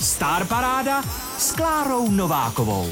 Star Paráda s Klárou Novákovou.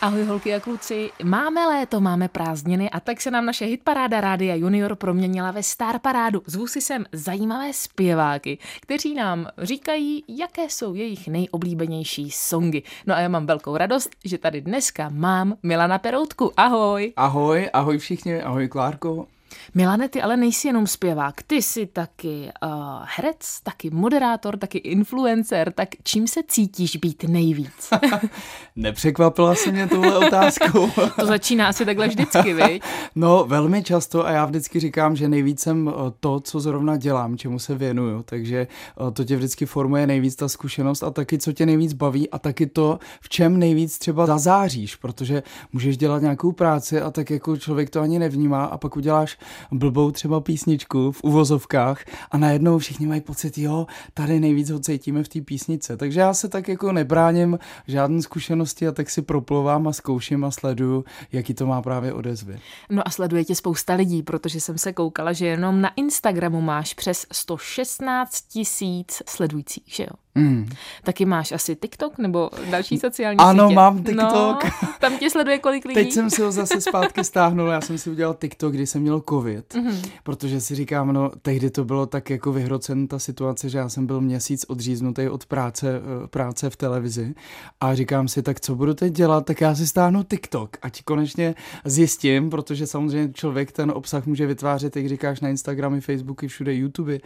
Ahoj holky a kluci, máme léto, máme prázdniny a tak se nám naše hitparáda Rádia Junior proměnila ve Star Parádu. Zvu si sem zajímavé zpěváky, kteří nám říkají, jaké jsou jejich nejoblíbenější songy. No a já mám velkou radost, že tady dneska mám Milana Peroutku. Ahoj. Ahoj, ahoj všichni, ahoj Klárko. Milane, ty ale nejsi jenom zpěvák, ty jsi taky uh, herec, taky moderátor, taky influencer, tak čím se cítíš být nejvíc? Nepřekvapila se mě tuhle otázku. to začíná asi takhle vždycky, viď? No, velmi často a já vždycky říkám, že nejvíc jsem to, co zrovna dělám, čemu se věnuju, takže to tě vždycky formuje nejvíc ta zkušenost a taky, co tě nejvíc baví a taky to, v čem nejvíc třeba zazáříš, protože můžeš dělat nějakou práci a tak jako člověk to ani nevnímá a pak uděláš blbou třeba písničku v uvozovkách a najednou všichni mají pocit, jo, tady nejvíc ho cítíme v té písnice. Takže já se tak jako nebráním žádné zkušenosti a tak si proplovám a zkouším a sleduju, jaký to má právě odezvy. No a sleduje tě spousta lidí, protože jsem se koukala, že jenom na Instagramu máš přes 116 tisíc sledujících, že jo? Mm. Taky máš asi TikTok nebo další sociální ano, sítě? mám TikTok. No, tam tě sleduje kolik lidí? Teď jsem si ho zase zpátky stáhnul, já jsem si udělal TikTok, když jsem měl covid, mm-hmm. protože si říkám, no tehdy to bylo tak jako vyhrocen ta situace, že já jsem byl měsíc odříznutý od práce, eh, práce v televizi a říkám si, tak co budu teď dělat, tak já si stáhnu TikTok, ať konečně zjistím, protože samozřejmě člověk ten obsah může vytvářet, jak říkáš, na Instagramy, Facebooky, všude YouTube.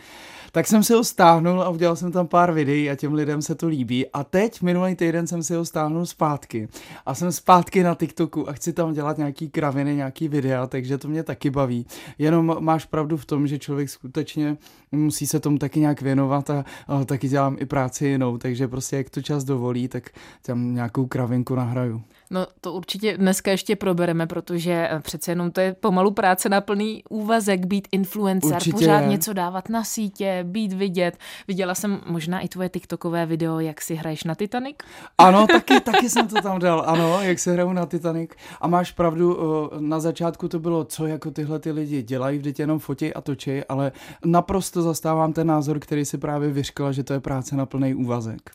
Tak jsem si ho stáhnul a udělal jsem tam pár videí a těm lidem se to líbí. A teď minulý týden jsem si ho stáhnul zpátky a jsem zpátky na TikToku a chci tam dělat nějaký kraviny, nějaký videa, takže to mě taky baví. Jenom máš pravdu v tom, že člověk skutečně musí se tomu taky nějak věnovat a, a taky dělám i práci jinou, takže prostě jak to čas dovolí, tak tam nějakou kravinku nahraju. No to určitě dneska ještě probereme, protože eh, přece jenom to je pomalu práce na plný úvazek být influencer, určitě pořád je. něco dávat na sítě, být vidět. Viděla jsem možná i tvoje TikTokové video, jak si hraješ na Titanic. Ano, taky, taky jsem to tam dal, ano, jak se hraju na Titanic. A máš pravdu, eh, na začátku to bylo, co jako tyhle ty lidi dělají, vždyť jenom fotí a točí, ale naprosto zastávám ten názor, který si právě vyřkla, že to je práce na plný úvazek.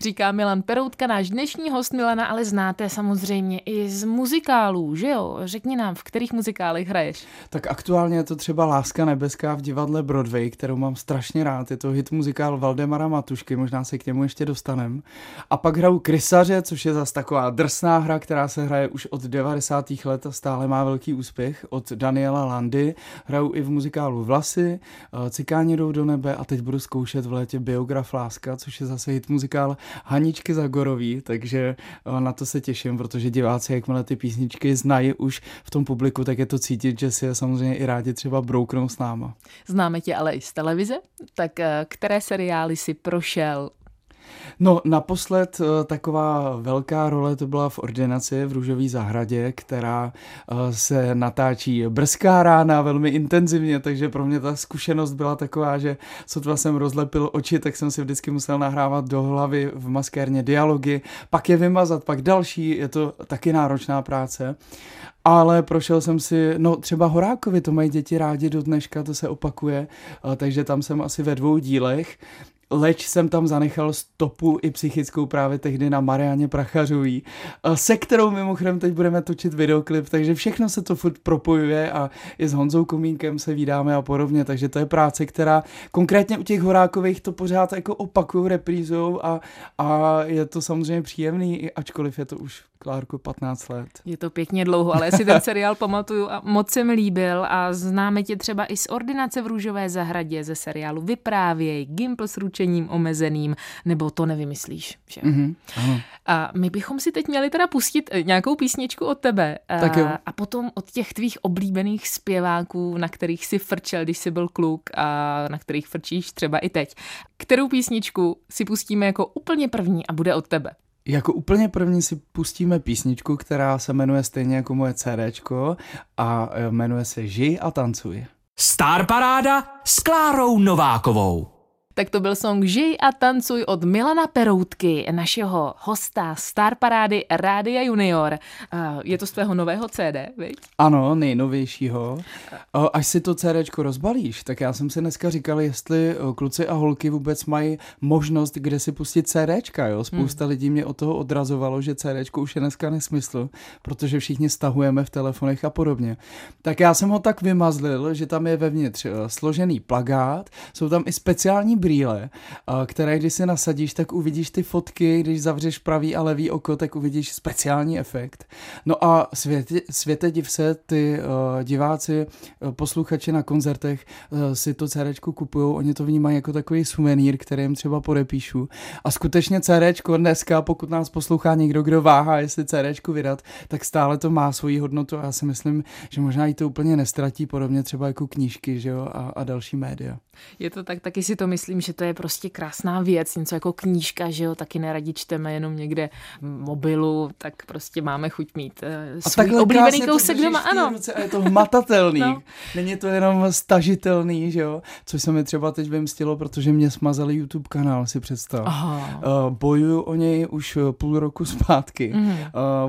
Říká Milan Peroutka, náš dnešní host Milana, ale znáte samozřejmě i z muzikálů, že jo? Řekni nám, v kterých muzikálech hraješ? Tak aktuálně je to třeba Láska nebeská v divadle Broadway, kterou mám strašně rád. Je to hit muzikál Valdemara Matušky, možná se k němu ještě dostanem. A pak hraju Krysaře, což je zase taková drsná hra, která se hraje už od 90. let a stále má velký úspěch, od Daniela Landy. Hraju i v muzikálu Vlasy, eh, Cikáni jdou do nebe a teď budu zkoušet v létě Biograf Láska, což je zase hit muzikál Haničky Zagorový, takže eh, na to se těším, protože diváci, jakmile ty písničky znají už v tom publiku, tak je to cítit, že si je samozřejmě i rádi třeba brouknou s náma. Známe tě ale i z televize, tak eh, které seriály si prošel No naposled eh, taková velká role to byla v ordinaci v Růžové zahradě, která eh, se natáčí brzká rána velmi intenzivně, takže pro mě ta zkušenost byla taková, že sotva jsem rozlepil oči, tak jsem si vždycky musel nahrávat do hlavy v maskérně dialogy, pak je vymazat, pak další, je to taky náročná práce. Ale prošel jsem si, no třeba Horákovi, to mají děti rádi do dneška, to se opakuje, eh, takže tam jsem asi ve dvou dílech leč jsem tam zanechal stopu i psychickou právě tehdy na Marianě Prachařový, se kterou mimochodem teď budeme točit videoklip, takže všechno se to furt propojuje a i s Honzou Komínkem se vydáme a podobně, takže to je práce, která konkrétně u těch Horákových to pořád jako opakují, reprízou a, a je to samozřejmě příjemný, ačkoliv je to už Klárko 15 let. Je to pěkně dlouho, ale já si ten seriál pamatuju a moc se mi líbil a známe tě třeba i z Ordinace v Růžové zahradě ze seriálu Vyprávěj, Gimpl s ručením omezeným, nebo to nevymyslíš. Že? Mm-hmm, ano. A my bychom si teď měli teda pustit eh, nějakou písničku od tebe tak jo. a potom od těch tvých oblíbených zpěváků, na kterých si frčel, když jsi byl kluk a na kterých frčíš třeba i teď. Kterou písničku si pustíme jako úplně první a bude od tebe? Jako úplně první si pustíme písničku, která se jmenuje stejně jako moje CDčko a e, jmenuje se Žij a tancuj. Star Paráda s Klárou Novákovou. Tak to byl song Žij a tancuj od Milana Peroutky, našeho hosta Star Parády Rádia Junior. Je to z tvého nového CD, viď? Ano, nejnovějšího. Až si to CD rozbalíš, tak já jsem si dneska říkal, jestli kluci a holky vůbec mají možnost, kde si pustit CD. Jo? Spousta hmm. lidí mě od toho odrazovalo, že CD už je dneska nesmysl, protože všichni stahujeme v telefonech a podobně. Tak já jsem ho tak vymazlil, že tam je vevnitř složený plagát, jsou tam i speciální brýle, které když si nasadíš, tak uvidíš ty fotky, když zavřeš pravý a levý oko, tak uvidíš speciální efekt. No a světě, světe div se, ty diváci, posluchači na koncertech si to CD kupují, oni to vnímají jako takový suvenýr, který jim třeba podepíšu. A skutečně CD dneska, pokud nás poslouchá někdo, kdo váhá, jestli CD vydat, tak stále to má svoji hodnotu a já si myslím, že možná i to úplně nestratí, podobně třeba jako knížky že jo, a, a další média. Je to tak, taky si to myslím, že to je prostě krásná věc, něco jako knížka, že jo, taky neradi čteme jenom někde mobilu, tak prostě máme chuť mít uh, svůj oblíbený kousek doma, ano. Ruce a je to hmatatelný, no. není to jenom stažitelný, že jo, což se mi třeba teď vymstilo, protože mě smazali YouTube kanál, si představ. Aha. Uh, bojuju o něj už půl roku zpátky, mm. uh,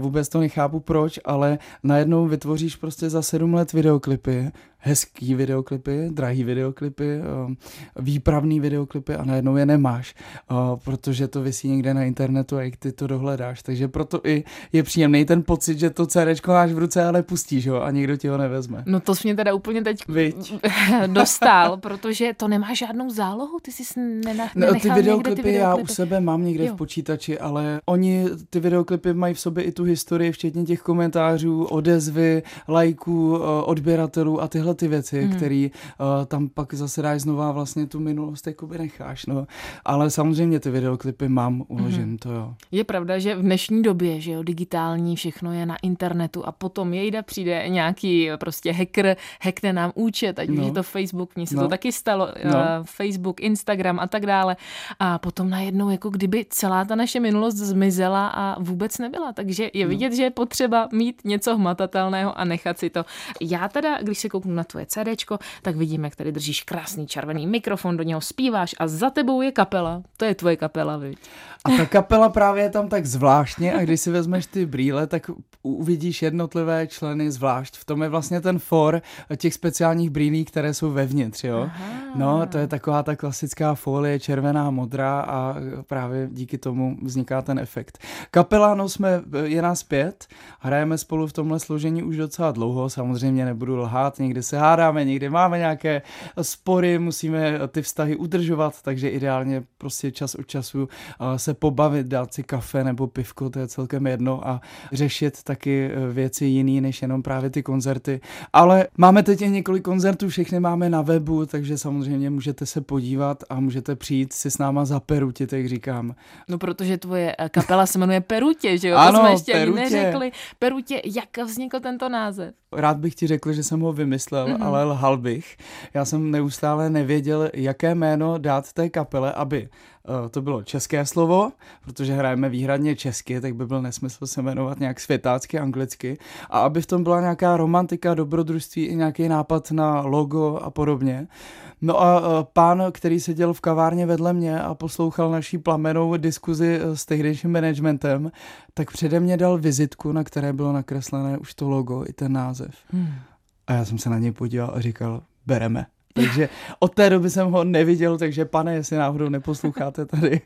vůbec to nechápu proč, ale najednou vytvoříš prostě za sedm let videoklipy, hezký videoklipy, drahý videoklipy, eh, výpravný videoklipy a najednou je nemáš, eh, protože to vysí někde na internetu a jak ty to dohledáš. Takže proto i je příjemný ten pocit, že to CD máš v ruce, ale pustíš ho a nikdo ti ho nevezme. No to jsi mě teda úplně teď Viď. dostal, protože to nemá žádnou zálohu, ty jsi nenechal no, ty videoklipy, ty videoklipy já u sebe mám někde jo. v počítači, ale oni ty videoklipy mají v sobě i tu historii, včetně těch komentářů, odezvy, lajků, eh, odběratelů a tyhle ty věci, mm. které uh, tam pak zase dáš znova vlastně tu minulost jakoby necháš, no. Ale samozřejmě ty videoklipy mám uložen, mm. to jo. Je pravda, že v dnešní době, že jo, digitální, všechno je na internetu a potom jejda přijde nějaký prostě hacker, hackne nám účet, ať no. už je to Facebook, mně se no. to taky stalo, no. uh, Facebook, Instagram a tak dále. A potom najednou, jako kdyby celá ta naše minulost zmizela a vůbec nebyla. Takže je no. vidět, no. že je potřeba mít něco hmatatelného a nechat si to. Já teda, když se kouknu na tvoje CDčko, tak vidíme, jak tady držíš krásný červený mikrofon, do něho zpíváš a za tebou je kapela. To je tvoje kapela, viď? A ta kapela právě je tam tak zvláštně a když si vezmeš ty brýle, tak uvidíš jednotlivé členy zvlášť. V tom je vlastně ten for těch speciálních brýlí, které jsou vevnitř, jo. Aha. No, to je taková ta klasická folie, červená, modrá a právě díky tomu vzniká ten efekt. Kapela, no jsme, je nás pět, hrajeme spolu v tomhle složení už docela dlouho, samozřejmě nebudu lhát, někdy se hádáme, někdy máme nějaké spory, musíme ty vztahy udržovat, takže ideálně prostě čas od času se pobavit, dát si kafe nebo pivko, to je celkem jedno a řešit taky e, věci jiný než jenom právě ty koncerty. Ale máme teď i několik koncertů, všechny máme na webu, takže samozřejmě můžete se podívat a můžete přijít si s náma za Perutě, tak říkám. No protože tvoje e, kapela se jmenuje Perutě, že jo? Ano, to jsme ještě Perutě. neřekli. Perutě, jak vznikl tento název? Rád bych ti řekl, že jsem ho vymyslel, mm-hmm. ale lhal bych. Já jsem neustále nevěděl, jaké jméno dát té kapele, aby uh, to bylo české slovo, protože hrajeme výhradně česky, tak by byl nesmysl se jmenovat nějak světácky, anglicky. A aby v tom byla nějaká romantika, dobrodružství i nějaký nápad na logo a podobně. No a uh, pán, který seděl v kavárně vedle mě a poslouchal naší plamenou diskuzi eh, s tehdejším managementem, tak přede mě dal vizitku, na které bylo nakreslené už to logo i ten název. Hmm. A já jsem se na něj podíval a říkal, bereme. Takže od té doby jsem ho neviděl, takže pane, jestli náhodou neposloucháte tady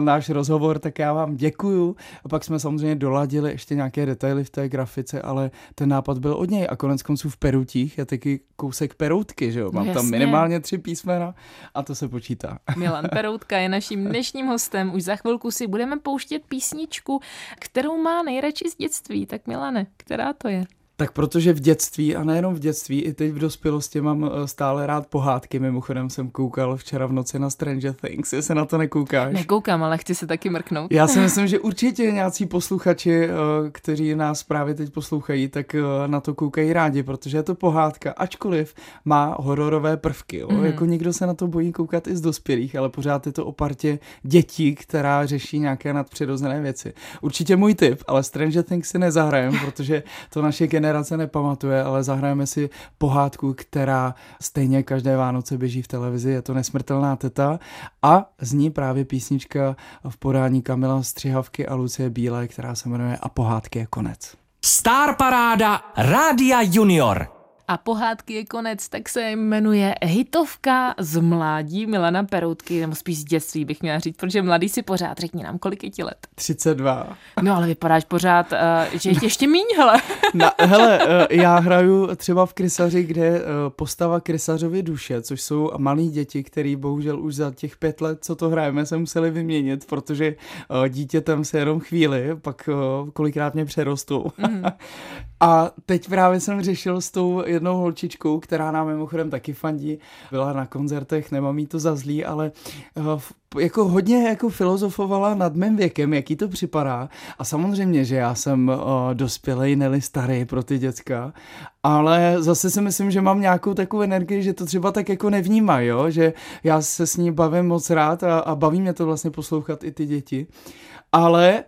náš rozhovor, tak já vám děkuju. A pak jsme samozřejmě doladili ještě nějaké detaily v té grafice, ale ten nápad byl od něj a konec konců v Perutích je taky kousek Peroutky, že jo? Mám no, tam minimálně tři písmena a to se počítá. Milan Peroutka je naším dnešním hostem. Už za chvilku si budeme pouštět písničku, kterou má nejradši z dětství. Tak Milane, která to je? Tak protože v dětství, a nejenom v dětství, i teď v dospělosti mám eh, stále rád pohádky. Mimochodem jsem koukal včera v noci na Stranger Things, jestli na to nekoukáš. Nekoukám, ale chci se taky mrknout. Já si myslím, že určitě nějací posluchači, eh, kteří nás právě teď poslouchají, tak eh, na to koukají rádi, protože je to pohádka, ačkoliv má hororové prvky. Jo? Mm. Jako nikdo se na to bojí koukat i z dospělých, ale pořád je to o partě dětí, která řeší nějaké nadpřirozené věci. Určitě můj tip, ale Stranger Things si nezahrajem, protože to naše generace generace nepamatuje, ale zahrajeme si pohádku, která stejně každé Vánoce běží v televizi, je to Nesmrtelná teta a zní právě písnička v podání Kamila Střihavky a Lucie Bílé, která se jmenuje A pohádky je konec. Star Paráda Rádia Junior a pohádky je konec, tak se jmenuje Hitovka z mládí Milana Peroutky, nebo spíš z dětství bych měla říct, protože mladý si pořád, řekni nám, kolik je ti let? 32. No ale vypadáš pořád, uh, že je ještě míň, hele. Na, hele, uh, já hraju třeba v krysaři, kde uh, postava krysařovy duše, což jsou malí děti, který bohužel už za těch pět let, co to hrajeme, se museli vyměnit, protože uh, dítě tam se jenom chvíli, pak uh, kolikrát mě přerostou. Mm. A teď právě jsem řešil s tou jednou holčičkou, která nám mimochodem taky fandí, byla na koncertech, nemám jí to za zlý, ale uh, jako hodně jako filozofovala nad mým věkem, jaký to připadá. A samozřejmě, že já jsem uh, dospělej, neli starý pro ty děcka, ale zase si myslím, že mám nějakou takovou energii, že to třeba tak jako nevnímá, jo? že já se s ní bavím moc rád a, a baví mě to vlastně poslouchat i ty děti. Ale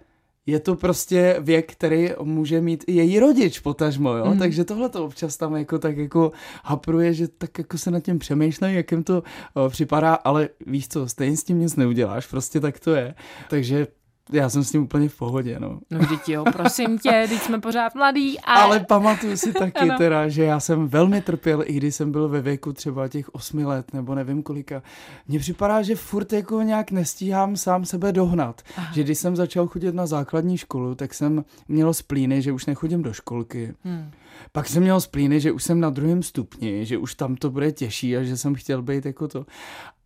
je to prostě věk, který může mít i její rodič potažmo, jo? Mm. Takže tohle to občas tam jako tak jako hapruje, že tak jako se nad tím přemýšlej, jak jim to o, připadá, ale víš co, stejně s tím nic neuděláš, prostě tak to je. Takže já jsem s tím úplně v pohodě, no. No vždyť jo, prosím tě, teď jsme pořád mladí. A... Ale pamatuju si taky teda, že já jsem velmi trpěl, i když jsem byl ve věku třeba těch osmi let, nebo nevím kolika. Mně připadá, že furt jako nějak nestíhám sám sebe dohnat. Aha. Že když jsem začal chodit na základní školu, tak jsem měl splíny, že už nechodím do školky. Hmm. Pak jsem měl splíny, že už jsem na druhém stupni, že už tam to bude těžší a že jsem chtěl být jako to.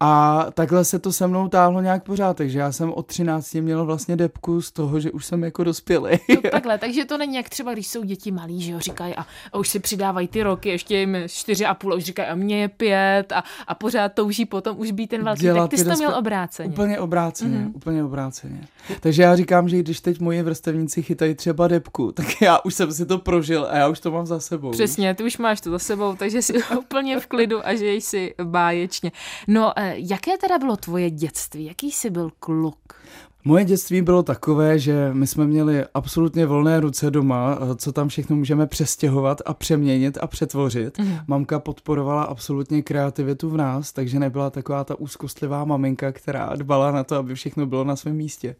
A takhle se to se mnou táhlo nějak pořád, takže já jsem od 13 měl vlastně depku z toho, že už jsem jako dospělý. To takhle, takže to není jak třeba, když jsou děti malí, že jo, říkají a, a už si přidávají ty roky, ještě jim čtyři a půl, a už říkají a mě je pět a, a pořád touží potom už být ten velký, Dělat tak ty jsi to měl obráceně. Úplně obráceně, mm-hmm. úplně obráceně. Takže já říkám, že když teď moje vrstevníci chytají třeba depku, tak já už jsem si to prožil a já už to mám za sebou. Přesně, ty už máš to za sebou, takže jsi úplně v klidu a žiješ si báječně. No, eh, jaké teda bylo tvoje dětství? Jaký jsi byl kluk? Moje dětství bylo takové, že my jsme měli absolutně volné ruce doma, eh, co tam všechno můžeme přestěhovat a přeměnit a přetvořit. Mm. Mamka podporovala absolutně kreativitu v nás, takže nebyla taková ta úzkostlivá maminka, která dbala na to, aby všechno bylo na svém místě.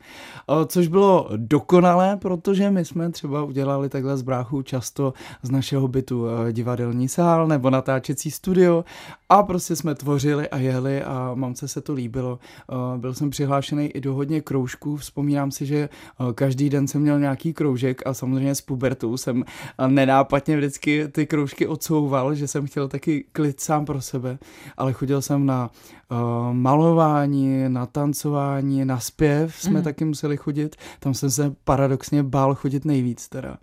Eh, což bylo dokonalé, protože my jsme třeba udělali takhle z bráchů často z našeho bytu eh, divadelní sál nebo natáčecí studio a prostě jsme tvořili a jeli a mamce se to líbilo. Byl jsem přihlášený i do hodně kroužků kroužků. Vzpomínám si, že eh, každý den jsem měl nějaký kroužek a samozřejmě s pubertou jsem eh, nenápadně vždycky ty kroužky odsouval, že jsem chtěl taky klid sám pro sebe, ale chodil jsem na uh, malování, na tancování, na zpěv jsme mm. taky museli chodit. Tam jsem se paradoxně bál chodit nejvíc teda.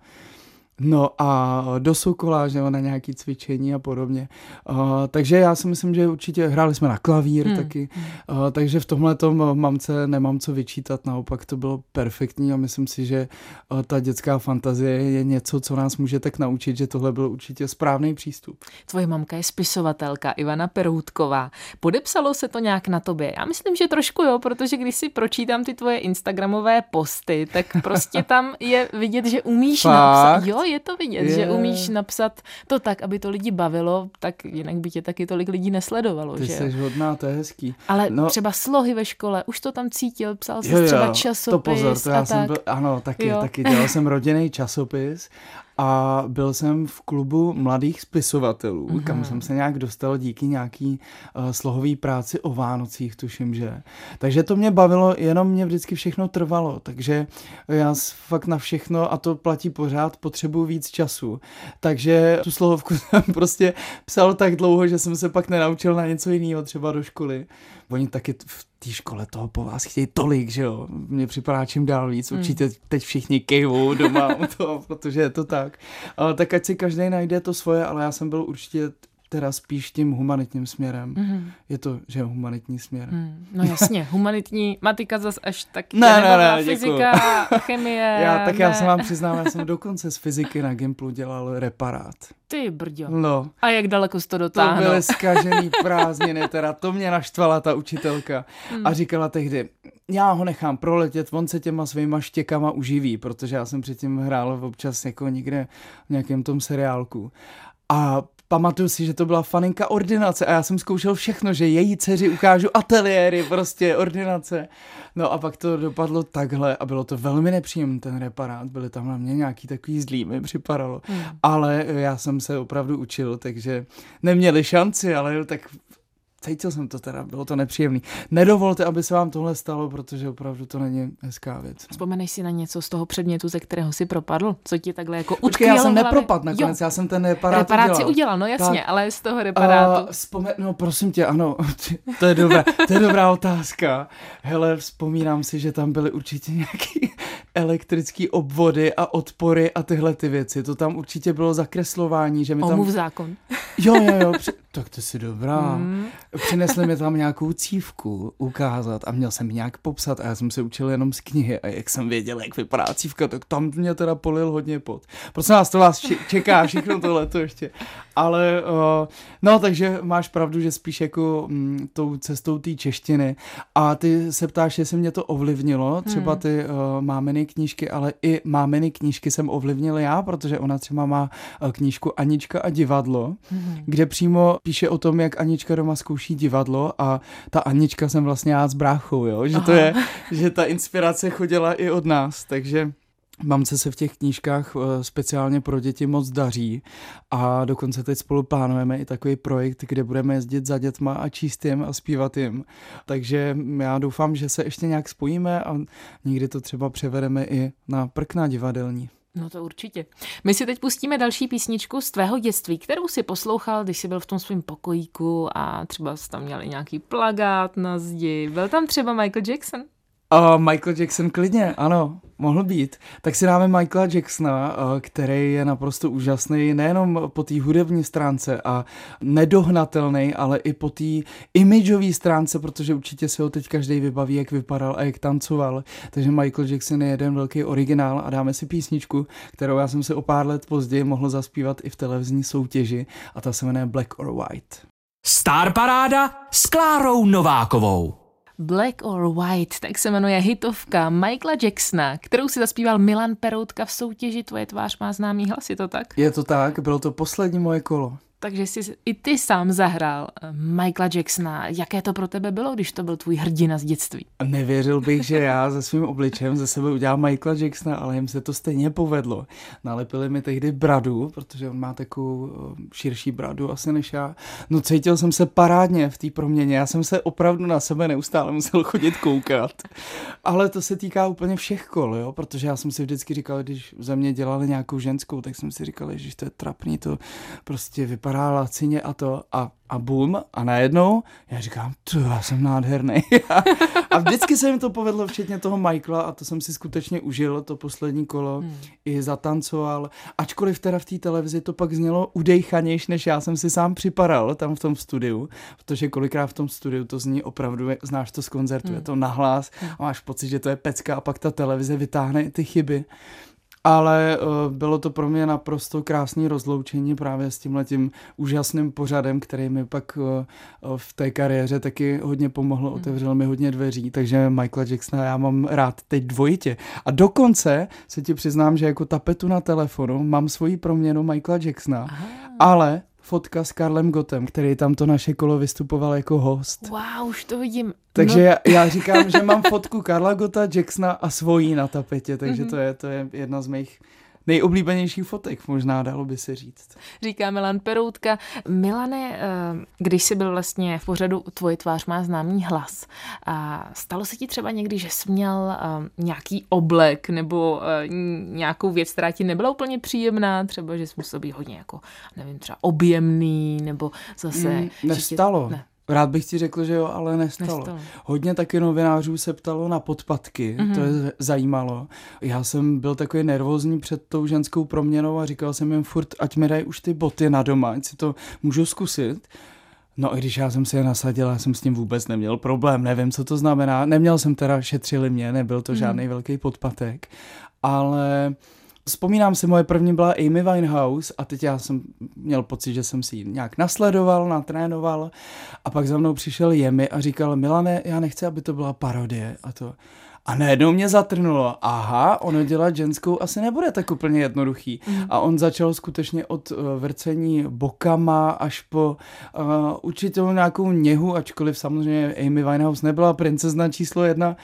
No a do Sokola, že jo, na nějaké cvičení a podobně. Uh, takže já si myslím, že určitě hráli jsme na klavír hmm. taky, uh, takže v tomhle tom mamce nemám co vyčítat, naopak to bylo perfektní a myslím si, že uh, ta dětská fantazie je něco, co nás může tak naučit, že tohle byl určitě správný přístup. Tvoje mamka je spisovatelka Ivana Peroutková. Podepsalo se to nějak na tobě? Já myslím, že trošku jo, protože když si pročítám ty tvoje instagramové posty, tak prostě tam je vidět, že umíš napsat. Jo, je to vidět, je. že umíš napsat to tak, aby to lidi bavilo, tak jinak by tě taky tolik lidí nesledovalo. Ty že jsi hodná, to je hezký. Ale no, třeba slohy ve škole, už to tam cítil, psal jsi třeba časopis to pozor, to já a jsem tak. Byl, ano, taky, jo. taky dělal jsem rodinný časopis a byl jsem v klubu mladých spisovatelů, mm-hmm. kam jsem se nějak dostal díky nějaký uh, slohový práci o Vánocích, tuším, že. Takže to mě bavilo, jenom mě vždycky všechno trvalo, takže já fakt na všechno, a to platí pořád, potřebuji víc času. Takže tu slohovku jsem prostě psal tak dlouho, že jsem se pak nenaučil na něco jiného, třeba do školy. Oni taky v té škole toho po vás chtějí tolik, že jo. Mně připadá čím dál víc. Hmm. Určitě teď všichni kejvou doma toho, protože je to tak. Ale tak ať si každý najde to svoje, ale já jsem byl určitě teda spíš tím humanitním směrem. Mm-hmm. Je to, že je humanitní směr. Mm, no jasně, humanitní, matika zase až tak ne, ne, ne, fyzika, chemie. Já, tak ne. já se vám přiznám, já jsem dokonce z fyziky na Gimplu dělal reparát. Ty brďo. No. A jak daleko jsi to dotáhl? To byly zkažený prázdniny, teda to mě naštvala ta učitelka mm. a říkala tehdy, já ho nechám proletět, on se těma svýma štěkama uživí, protože já jsem předtím hrál občas jako někde v nějakém tom seriálku. A pamatuju si, že to byla faninka ordinace a já jsem zkoušel všechno, že její dceři ukážu ateliéry, prostě ordinace. No a pak to dopadlo takhle a bylo to velmi nepříjemný ten reparát, byly tam na mě nějaký takový zlý, mi připadalo. Hmm. Ale já jsem se opravdu učil, takže neměli šanci, ale tak cítil jsem to teda, bylo to nepříjemný. Nedovolte, aby se vám tohle stalo, protože opravdu to není hezká věc. Vzpomeneš si na něco z toho předmětu, ze kterého si propadl? Co ti takhle jako Počkej, já jsem nepropadl nakonec, jo. já jsem ten reparát Reparát udělal. udělal, no jasně, tak, ale z toho reparátu. Uh, vzpomen, no prosím tě, ano, to je dobrá, to je dobrá otázka. Hele, vzpomínám si, že tam byly určitě nějaký elektrický obvody a odpory a tyhle ty věci. To tam určitě bylo zakreslování, že mi tam... Omluv zákon. Jo, jo, jo, při... tak to si dobrá. Mm. Přinesli mi tam nějakou cívku ukázat a měl jsem nějak popsat a já jsem se učil jenom z knihy a jak jsem věděl, jak vypadá cívka, tak tam mě teda polil hodně pot. Prosím vás, to vás čeká všechno tohle to ještě. Ale uh, no, takže máš pravdu, že spíš jako mm, tou cestou té češtiny a ty se ptáš, jestli mě to ovlivnilo, třeba hmm. ty uh, máminy knížky, ale i máminy knížky jsem ovlivnil já, protože ona třeba má uh, knížku Anička a divadlo, hmm. kde přímo píše o tom, jak Anička doma zkouší divadlo a ta Anička jsem vlastně já s bráchou, jo? že to je, že ta inspirace chodila i od nás, takže Mamce se v těch knížkách eh, speciálně pro děti moc daří a dokonce teď spolu plánujeme i takový projekt, kde budeme jezdit za dětma a číst jim a zpívat jim. Takže já doufám, že se ještě nějak spojíme a někdy to třeba převedeme i na prkna divadelní. No to určitě. My si teď pustíme další písničku z tvého dětství, kterou si poslouchal, když jsi byl v tom svém pokojíku a třeba jsi tam měl nějaký plagát na zdi. Byl tam třeba Michael Jackson? Uh, Michael Jackson klidně, ano, mohl být. Tak si dáme Michaela Jacksona, uh, který je naprosto úžasný, nejenom po té hudební stránce a nedohnatelný, ale i po té imidžové stránce, protože určitě si ho teď každý vybaví, jak vypadal a jak tancoval. Takže Michael Jackson je jeden velký originál a dáme si písničku, kterou já jsem si o pár let později mohl zaspívat i v televizní soutěži a ta se jmenuje Black or White. Star Paráda s Klárou Novákovou. Black or White, tak se jmenuje hitovka Michaela Jacksona, kterou si zaspíval Milan Peroutka v soutěži Tvoje tvář má známý hlas, je to tak? Je to tak, bylo to poslední moje kolo takže jsi i ty sám zahrál eh, Michaela Jacksona. Jaké to pro tebe bylo, když to byl tvůj hrdina z dětství? Nevěřil bych, že já se svým obličem ze sebe udělám Michaela Jacksona, ale jim se to stejně povedlo. Nalepili mi tehdy bradu, protože on má takovou eh, širší bradu asi než já. No cítil jsem se parádně v té proměně. Já jsem se opravdu na sebe neustále musel chodit koukat. Ale to se týká úplně všech kol, jo? protože já jsem si vždycky říkal, když ze mě dělali nějakou ženskou, tak jsem si říkal, že to je trapný, to prostě vypadá vypadá lacině a to a, a bum a najednou já říkám, tu, já jsem nádherný. a vždycky se jim to povedlo, včetně toho Michaela a to jsem si skutečně užil, to poslední kolo, hmm. i zatancoval, ačkoliv teda v té televizi to pak znělo udejchanější, než já jsem si sám připadal tam v tom studiu, protože kolikrát v tom studiu to zní opravdu, znáš to z koncertu, hmm. je to nahlas hmm. a máš pocit, že to je pecka a pak ta televize vytáhne ty chyby ale uh, bylo to pro mě naprosto krásné rozloučení právě s tímhletím úžasným pořadem, který mi pak uh, v té kariéře taky hodně pomohl, hmm. otevřel mi hodně dveří, takže Michaela Jacksona já mám rád teď dvojitě. A dokonce se ti přiznám, že jako tapetu na telefonu mám svoji proměnu Michaela Jacksona, Aha. ale fotka s Karlem Gotem, který tam to naše kolo vystupoval jako host. Wow, už to vidím. Takže no. já, já říkám, že mám fotku Karla Gota, Jacksona a svojí na tapetě, takže mm-hmm. to, je, to je jedna z mých nejoblíbenějších fotek, možná dalo by se říct. Říká Milan Peroutka. Milane, eh, když jsi byl vlastně v pořadu Tvoje tvář má známý hlas, a stalo se ti třeba někdy, že jsi měl eh, nějaký oblek nebo eh, nějakou věc, která ti nebyla úplně příjemná, třeba, že jsi musel být hodně jako, nevím, třeba objemný, nebo zase... Mm, nestalo. Tě... Ne Rád bych ti řekl, že jo, ale nestalo. nestalo. Hodně taky novinářů se ptalo na podpatky, mm-hmm. to je zajímalo. Já jsem byl takový nervózní před tou ženskou proměnou a říkal jsem jim furt, ať mi dají už ty boty na doma, ať si to můžu zkusit. No i když já jsem si je nasadil, já jsem s tím vůbec neměl problém, nevím, co to znamená. Neměl jsem teda, šetřili mě, nebyl to mm. žádný velký podpatek, ale Vzpomínám si, moje první byla Amy Winehouse a teď já jsem měl pocit, že jsem si ji nějak nasledoval, natrénoval a pak za mnou přišel Jemi a říkal, Milane, já nechci, aby to byla parodie a to. A najednou mě zatrnulo, aha, ono dělat ženskou asi nebude tak úplně jednoduchý. Mm. A on začal skutečně od uh, vrcení bokama až po uh, určitou nějakou něhu, ačkoliv samozřejmě Amy Winehouse nebyla princezna číslo jedna,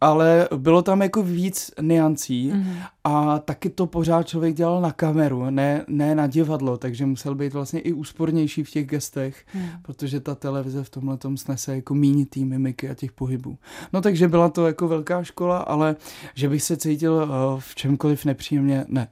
ale bylo tam jako víc niancí mm-hmm. a taky to pořád člověk dělal na kameru, ne, ne na divadlo, takže musel být vlastně i úspornější v těch gestech, mm. protože ta televize v tomhle tom snese jako míní tý mimiky a těch pohybů. No takže byla to jako velká škola, ale že bych se cítil uh, v čemkoliv nepříjemně, ne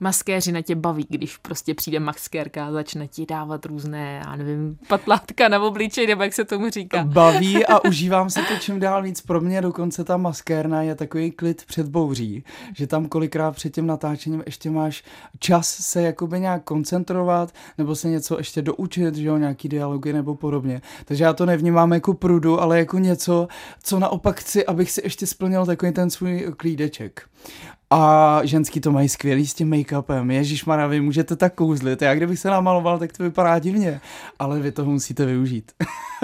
maskéři na tě baví, když prostě přijde maskérka a začne ti dávat různé, já nevím, patlátka na obličej, nebo jak se tomu říká. Baví a užívám se to čím dál víc. Pro mě dokonce ta maskérna je takový klid před bouří, že tam kolikrát před tím natáčením ještě máš čas se jakoby nějak koncentrovat, nebo se něco ještě doučit, že jo, nějaký dialogy nebo podobně. Takže já to nevnímám jako prudu, ale jako něco, co naopak chci, abych si ještě splnil takový ten svůj klídeček. A ženský to mají skvělý s tím make-upem. Ježíšmarja, vy můžete tak kouzlit. Já kdybych se namaloval, tak to vypadá divně. Ale vy to musíte využít.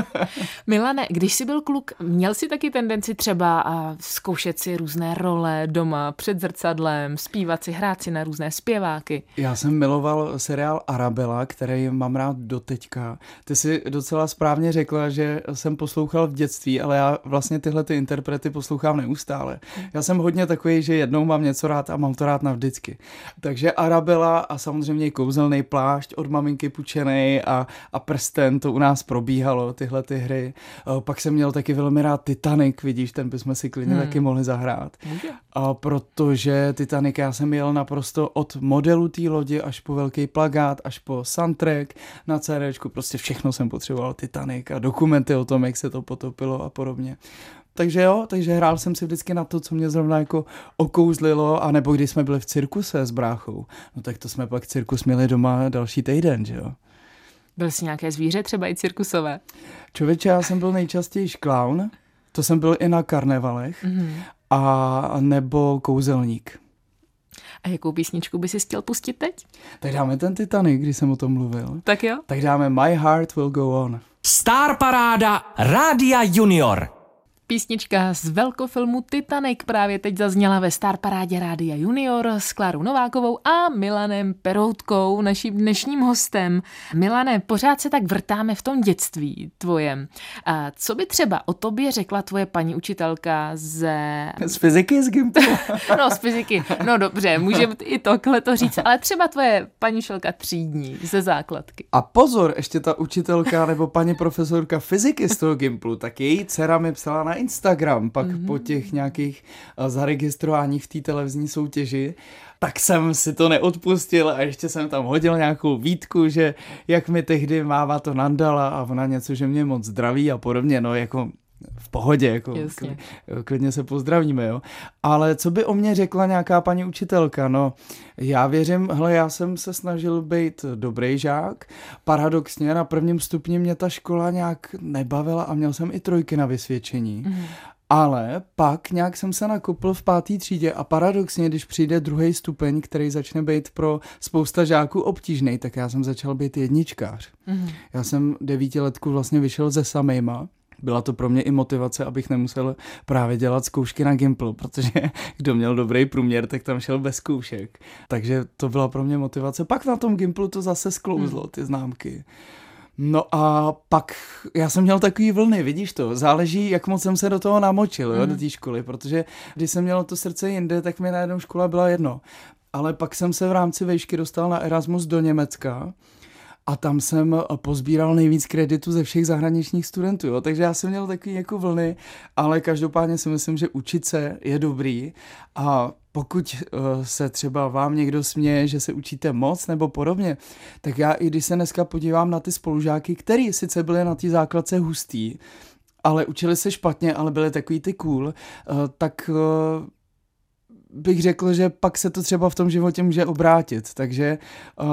Milane, když jsi byl kluk, měl jsi taky tendenci třeba zkoušet si různé role doma, před zrcadlem, zpívat si, hrát si na různé zpěváky? Já jsem miloval seriál Arabela, který mám rád doteďka. Ty jsi docela správně řekla, že jsem poslouchal v dětství, ale já vlastně tyhle ty interprety poslouchám neustále. Já jsem hodně takový, že jednou mám něco rád a mám to rád navždycky. Takže Arabela a samozřejmě kouzelný plášť od maminky pučený a, a prsten, to u nás probíhalo, tyhle ty hry. Pak jsem měl taky velmi rád Titanic, vidíš, ten bychom si klidně hmm. taky mohli zahrát. A protože Titanic já jsem jel naprosto od modelu té lodi až po velký plagát, až po soundtrack na CD, prostě všechno jsem potřeboval Titanic a dokumenty o tom, jak se to potopilo a podobně. Takže jo, takže hrál jsem si vždycky na to, co mě zrovna jako okouzlilo, a nebo když jsme byli v cirkuse s bráchou, no tak to jsme pak cirkus měli doma další týden, že jo. Byl jsi nějaké zvíře, třeba i cirkusové? Člověče, já jsem byl nejčastěji clown, to jsem byl i na karnevalech, mm-hmm. a nebo kouzelník. A jakou písničku by si chtěl pustit teď? Tak dáme ten Titanic, když jsem o tom mluvil. Tak jo. Tak dáme My Heart Will Go On. Star Paráda Rádia Junior. Písnička z velkofilmu Titanic právě teď zazněla ve Star Parádě Rádia Junior s Klárou Novákovou a Milanem Peroutkou, naším dnešním hostem. Milane, pořád se tak vrtáme v tom dětství tvojem. A co by třeba o tobě řekla tvoje paní učitelka ze... Z fyziky z Gimplu? no, z fyziky. No dobře, můžeme i tohle to říct, ale třeba tvoje paní učitelka třídní ze základky. A pozor, ještě ta učitelka nebo paní profesorka fyziky z toho Gimplu, tak její dcera mi psala na Instagram, pak mm-hmm. po těch nějakých eh, zaregistrováních v té televizní soutěži, tak jsem si to neodpustil a ještě jsem tam hodil nějakou výtku, že jak mi tehdy máva to nandala a ona něco, že mě moc zdraví a podobně, no jako v pohodě, jako Jasně. klidně se pozdravíme, jo. Ale co by o mě řekla nějaká paní učitelka, no já věřím, hele, já jsem se snažil být dobrý žák, paradoxně na prvním stupni mě ta škola nějak nebavila a měl jsem i trojky na vysvědčení. Mm. Ale pak nějak jsem se nakopl v páté třídě a paradoxně, když přijde druhý stupeň, který začne být pro spousta žáků obtížný, tak já jsem začal být jedničkář. Mm. Já jsem devítiletku vlastně vyšel ze samejma byla to pro mě i motivace, abych nemusel právě dělat zkoušky na Gimplu, protože kdo měl dobrý průměr, tak tam šel bez zkoušek. Takže to byla pro mě motivace. Pak na tom Gimplu to zase sklouzlo, hmm. ty známky. No a pak já jsem měl takový vlny, vidíš to, záleží, jak moc jsem se do toho namočil, jo, mm. do té školy, protože když jsem měl to srdce jinde, tak mi najednou škola byla jedno. Ale pak jsem se v rámci vejšky dostal na Erasmus do Německa a tam jsem pozbíral nejvíc kreditu ze všech zahraničních studentů, jo. takže já jsem měl takový jako vlny, ale každopádně si myslím, že učit se je dobrý a pokud uh, se třeba vám někdo směje, že se učíte moc nebo podobně, tak já i když se dneska podívám na ty spolužáky, který sice byli na té základce hustý, ale učili se špatně, ale byli takový ty cool, uh, tak bych řekl, že pak se to třeba v tom životě může obrátit. Takže uh,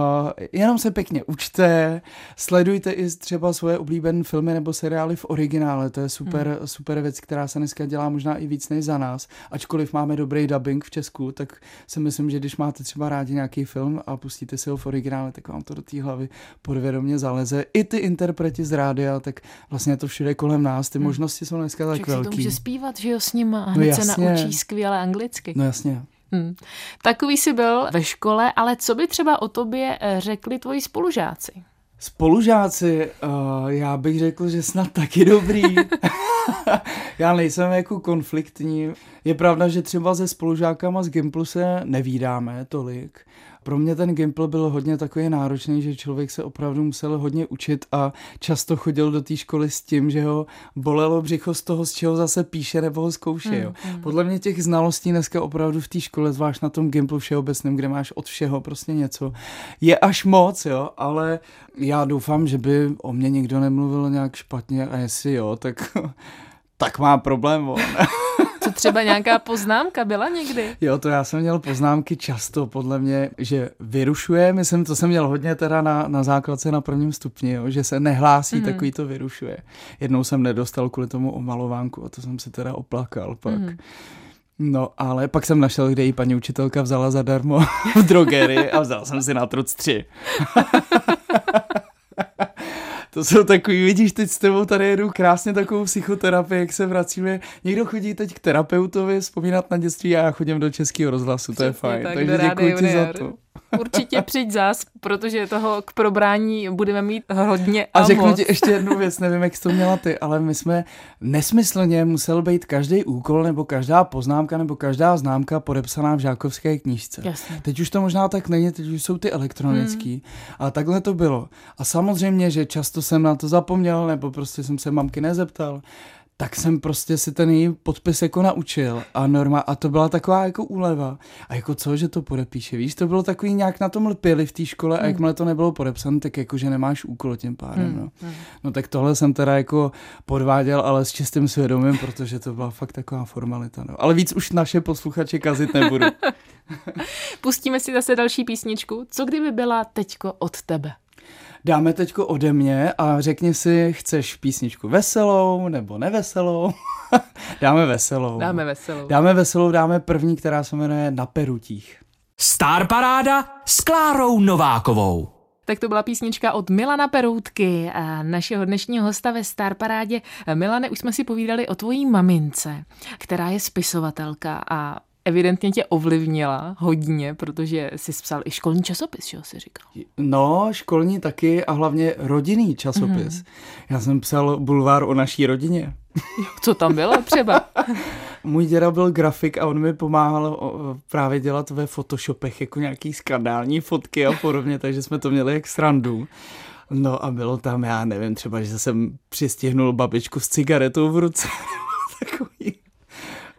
jenom se pěkně učte, sledujte i třeba svoje oblíbené filmy nebo seriály v originále. To je super, hmm. super věc, která se dneska dělá možná i víc než za nás. Ačkoliv máme dobrý dubbing v Česku, tak si myslím, že když máte třeba rádi nějaký film a pustíte si ho v originále, tak vám to do té hlavy podvědomě zaleze. I ty interpreti z rádia, tak vlastně je to všude kolem nás. Ty hmm. možnosti jsou dneska tak velký. to může zpívat, že jo, s ním a hned no se naučí skvěle anglicky. No jasně. Hmm. Takový jsi byl ve škole, ale co by třeba o tobě eh, řekli tvoji spolužáci? Spolužáci, uh, já bych řekl, že snad taky dobrý. já nejsem jako konfliktní. Je pravda, že třeba se spolužákama z Gimplu se nevídáme tolik, pro mě ten Gimple byl hodně takový náročný, že člověk se opravdu musel hodně učit a často chodil do té školy s tím, že ho bolelo břicho z toho, z čeho zase píše nebo ho zkouší. Mm, jo. Mm. Podle mě těch znalostí dneska opravdu v té škole, zvlášť na tom Gimplu všeobecném, kde máš od všeho prostě něco, je až moc, jo, ale já doufám, že by o mě někdo nemluvil nějak špatně a jestli jo, tak tak má problém on. Třeba nějaká poznámka byla někdy? Jo, to já jsem měl poznámky často, podle mě, že vyrušuje, myslím, to jsem měl hodně teda na, na základce na prvním stupni, jo, že se nehlásí, mm. takový to vyrušuje. Jednou jsem nedostal kvůli tomu omalovánku a to jsem si teda oplakal pak. Mm. No, ale pak jsem našel, kde ji paní učitelka vzala zadarmo v drogerii a vzal jsem si na truc tři. To jsou takový, vidíš, teď s tebou tady jedu krásně takovou psychoterapii, jak se vracíme. Někdo chodí teď k terapeutovi vzpomínat na dětství a já chodím do českého rozhlasu, to je fajn. Tak, Takže děkuji ti za to. Určitě přijď zás, protože toho k probrání budeme mít hodně a, a řeknu moc. ti ještě jednu věc, nevím, jak jsi to měla ty, ale my jsme nesmyslně musel být každý úkol nebo každá poznámka nebo každá známka podepsaná v žákovské knížce. Jasně. Teď už to možná tak není, teď už jsou ty elektronický, hmm. ale takhle to bylo. A samozřejmě, že často jsem na to zapomněl nebo prostě jsem se mamky nezeptal tak jsem prostě si ten její podpis jako naučil a norma, a to byla taková jako úleva. A jako co, že to podepíše, víš, to bylo takový nějak na tom lpěli v té škole hmm. a jakmile to nebylo podepsané, tak jako, že nemáš úkol tím pádem, hmm. no. Hmm. No tak tohle jsem teda jako podváděl, ale s čistým svědomím, protože to byla fakt taková formalita, no. Ale víc už naše posluchače kazit nebudu. Pustíme si zase další písničku. Co kdyby byla teďko od tebe? Dáme teďko ode mě a řekni si, chceš písničku veselou nebo neveselou? dáme veselou. Dáme veselou. Dáme veselou, dáme první, která se jmenuje Na perutích. Star Paráda s Klárou Novákovou. Tak to byla písnička od Milana Peroutky, našeho dnešního hosta ve Star Parádě. Milane, už jsme si povídali o tvojí mamince, která je spisovatelka a evidentně tě ovlivnila hodně, protože jsi psal i školní časopis, že si říkal? No, školní taky a hlavně rodinný časopis. Mm. Já jsem psal bulvár o naší rodině. Co tam bylo třeba? Můj děda byl grafik a on mi pomáhal právě dělat ve Photoshopech jako nějaký skandální fotky a podobně, takže jsme to měli jak srandu. No a bylo tam, já nevím, třeba, že jsem přistihnul babičku s cigaretou v ruce.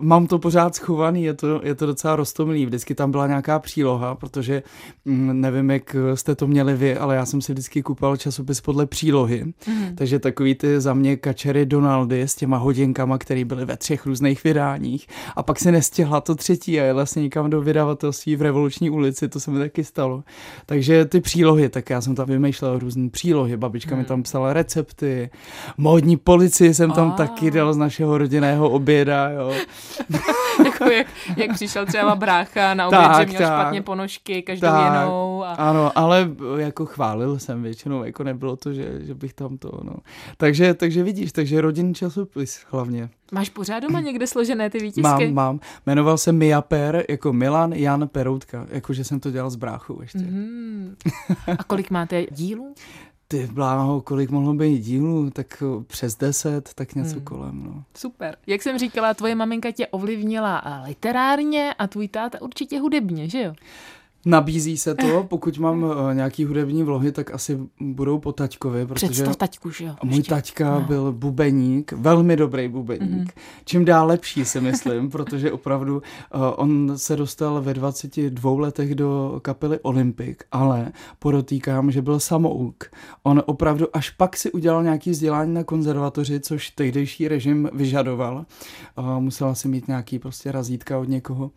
Mám to pořád schovaný, je to, je to docela rostomilý. Vždycky tam byla nějaká příloha, protože mm, nevím, jak jste to měli vy, ale já jsem si vždycky kupoval časopis podle přílohy. Mm. Takže takový ty za mě kačery Donaldy s těma hodinkama, které byly ve třech různých vydáních. A pak se nestihla to třetí a je vlastně někam do vydavatelství v Revoluční ulici, to se mi taky stalo. Takže ty přílohy, tak já jsem tam vymýšlel různé přílohy. Babička mm. mi tam psala recepty, módní policii jsem tam a. taky dal z našeho rodinného oběda, jo. jako jak, jak přišel třeba brácha na oběd, tak, že měl tak, špatně ponožky každou tak, jinou. A... Ano, ale jako chválil jsem většinou, jako nebylo to, že, že bych tam to, no. Takže, takže vidíš, takže rodinný časopis hlavně. Máš pořád doma někde složené ty výtisky? Mám, mám. Jmenoval se Mia Per, jako Milan Jan Peroutka, jakože jsem to dělal s bráchou ještě. Mm. A kolik máte dílů? Ty bláho, kolik mohlo být dílů, tak přes deset, tak něco hmm. kolem. No. Super. Jak jsem říkala, tvoje maminka tě ovlivnila literárně a tvůj táta určitě hudebně, že jo? Nabízí se to, pokud mám uh, nějaký hudební vlohy, tak asi budou po taťkovi, protože Představ taťku, že jo? můj ještě. taťka No. byl bubeník, velmi dobrý bubeník. Mhm. Čím dál lepší si myslím, protože opravdu uh, on se dostal ve 22 letech do kapely Olympic, ale podotýkám, že byl samouk. On opravdu až pak si udělal nějaký vzdělání na konzervatoři, což tehdejší režim vyžadoval. Uh, musela si mít nějaký prostě razítka od někoho.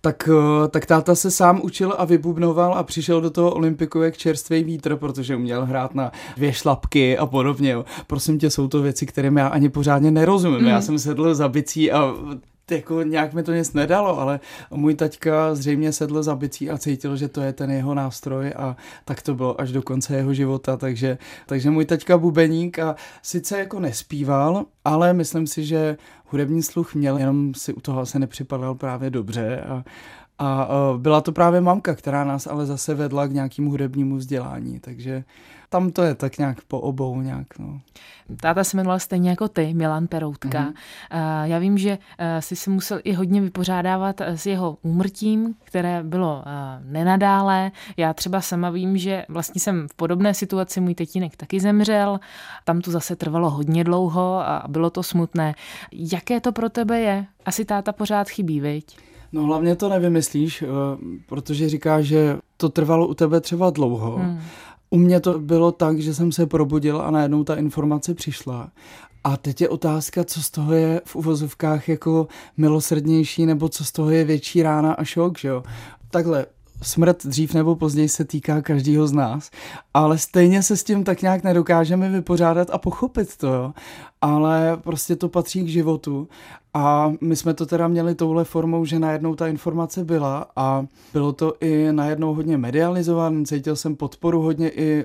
Tak, eh, tak táta se sám učil a vybubnoval a přišel do toho olympiku jak čerstvý vítr, protože uměl hrát na dvě šlapky a podobně. Prosím tě, jsou to věci, kterým já ani pořádně nerozumím. Mm. Já jsem sedl za bicí a jako nějak mi to nic nedalo, ale můj taťka zřejmě sedl za bicí a cítil, že to je ten jeho nástroj a tak to bylo až do konce jeho života, takže, takže můj taťka bubeník a sice jako nespíval, ale myslím si, že hudební sluch měl, jenom si u toho asi nepřipadal právě dobře a, a, a byla to právě mamka, která nás ale zase vedla k nějakému hudebnímu vzdělání, takže tam to je tak nějak po obou nějak, no. Táta se jmenoval stejně jako ty, Milan Peroutka. Mhm. Mm-hmm. Já vím, že eh, jsi se musel i hodně vypořádávat eh, s jeho úmrtím, které bylo eh, nenadálé. Já třeba sama vím, že vlastně jsem v podobné situaci, můj tetínek taky zemřel, tam to zase trvalo hodně dlouho a bylo to smutné. Jaké to pro tebe je? Asi táta pořád chybí, viď? No hlavně to nevymyslíš, protože říkáš, že to trvalo u tebe třeba dlouho. Hmm. U mě to bylo tak, že jsem se probudil a najednou ta informace přišla. A teď je otázka, co z toho je v uvozovkách jako milosrdnější, nebo co z toho je větší rána a šok, že jo? Takhle, smrt dřív nebo později se týká každého z nás, ale stejně se s tím tak nějak nedokážeme vypořádat a pochopit to, jo? ale prostě to patří k životu a my jsme to teda měli touhle formou, že najednou ta informace byla a bylo to i najednou hodně medializované, cítil jsem podporu hodně i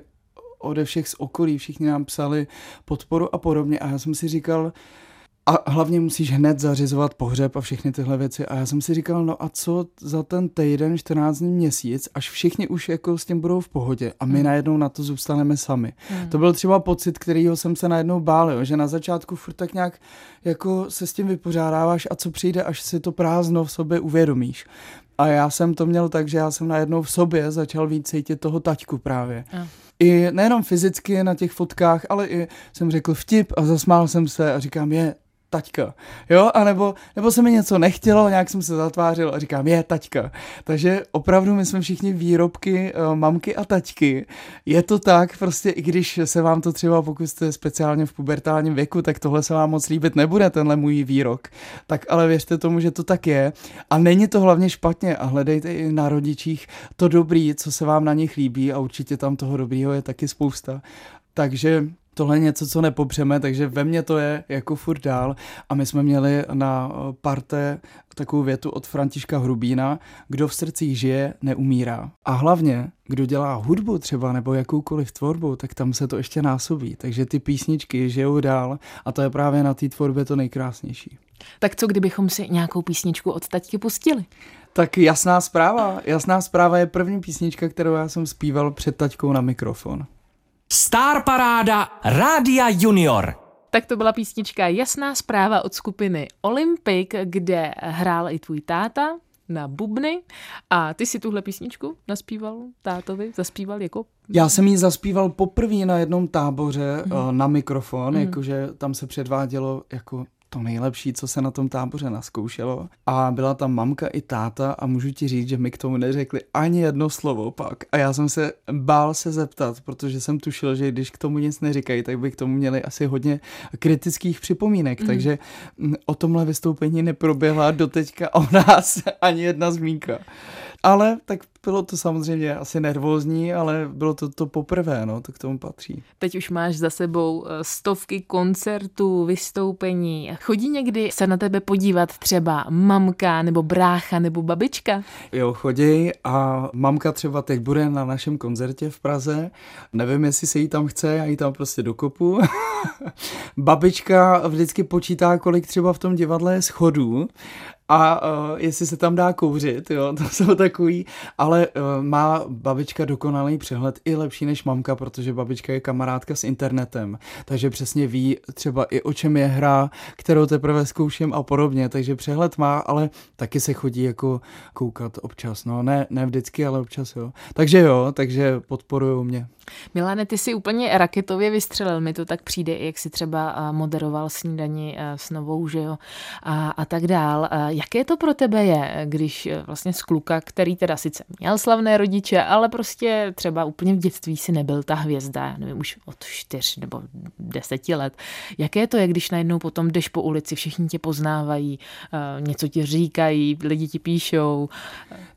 ode všech z okolí, všichni nám psali podporu a podobně. A já jsem si říkal, a hlavně musíš hned zařizovat pohřeb a všechny tyhle věci. A já jsem si říkal, no a co za ten týden, 14 dní, měsíc, až všichni už jako s tím budou v pohodě a my Hmm. najednou na to zůstaneme sami. Hmm. To byl třeba pocit, kterýho jsem se najednou bál, jo, že na začátku furt tak nějak jako se s tím vypořádáváš a co přijde, až si to prázdno v sobě uvědomíš. A já jsem to měl tak, že já jsem najednou v sobě začal víc cítit toho taťku právě. A. I nejenom fyzicky na těch fotkách, ale i jsem řekl vtip a zasmál jsem se a říkám, je, taťka, jo, a nebo, nebo se mi něco nechtělo, nějak jsem se zatvářil a říkám, je, taťka. Takže opravdu my jsme všichni výrobky uh, mamky a taťky. Je to tak, prostě i když se vám to třeba, pokud jste speciálně v pubertálním věku, tak tohle se vám moc líbit nebude, tenhle můj výrok. Tak ale věřte tomu, že to tak je. A není to hlavně špatně a hledejte i na rodičích to dobrý, co se vám na nich líbí a určitě tam toho dobrýho je taky spousta. Takže tohle je něco, co nepopřeme, takže ve mně to je jako furt dál. A my jsme měli na eh, parte takovou větu od Františka Hrubína, kdo v srdcích žije, neumírá. A hlavně, kdo dělá hudbu třeba nebo jakoukoliv tvorbu, tak tam se to ještě násobí. Takže ty písničky žijou dál a to je právě na té tvorbě to nejkrásnější. Tak co kdybychom si nějakou písničku od taťky pustili? Tak jasná zpráva. Jasná zpráva je první písnička, kterou já jsem zpíval před taťkou na mikrofon. Star Paráda Rádia Junior. Tak to byla písnička Jasná zpráva od skupiny Olympic, kde hrál i tvůj táta na bubny a ty si tuhle písničku naspíval tátovi, zaspíval jako Já jsem ji zaspíval poprvé na jednom táboře mm. na mikrofon, mm. jakože tam se předvádělo jako to nejlepší, co se na tom táboře naskoušelo. A byla tam mamka i táta a můžu ti říct, že mi k tomu neřekli ani jedno slovo pak. A já jsem se bál se zeptat, protože jsem tušil, že když k tomu nic neříkají, tak by k tomu měli asi hodně kritických připomínek. Mhm. Mm. Takže o tomhle vystoupení neproběhla doteďka o nás ani jedna zmínka. Ale tak bylo to samozřejmě asi nervózní, ale bylo to to poprvé, no, to k tomu patří. Teď už máš za sebou eh, stovky koncertů, vystoupení. Chodí někdy se na tebe podívat třeba mamka nebo brácha nebo babička? Jo, chodí a mamka třeba teď bude na našem koncertě v Praze. Nevím, jestli se jí tam chce, já jí tam prostě dokopu. Babička vždycky počítá, kolik třeba v tom divadle je schodů a uh, jestli se tam dá kouřit, jo, to jsou takový, ale uh, má babička dokonalý přehled i lepší než mamka, protože babička je kamarádka s internetem, takže přesně ví třeba i o čem je hra, kterou teprve zkouším a podobně, takže přehled má, ale taky se chodí jako koukat občas, no ne, ne vždycky, ale občas jo. Takže jo, takže podporují mě. Milane, ty si úplně raketově vystřelil, mi to tak přijde, jak si třeba moderoval snídani s novou, že jo, a, a tak dál. Jaké to pro tebe je, když vlastně z kluka, který teda sice měl slavné rodiče, ale prostě třeba úplně v dětství si nebyl ta hvězda, nevím, už od čtyř nebo deseti let. Jaké to je, když najednou potom jdeš po ulici, všichni tě poznávají, něco ti říkají, lidi ti píšou.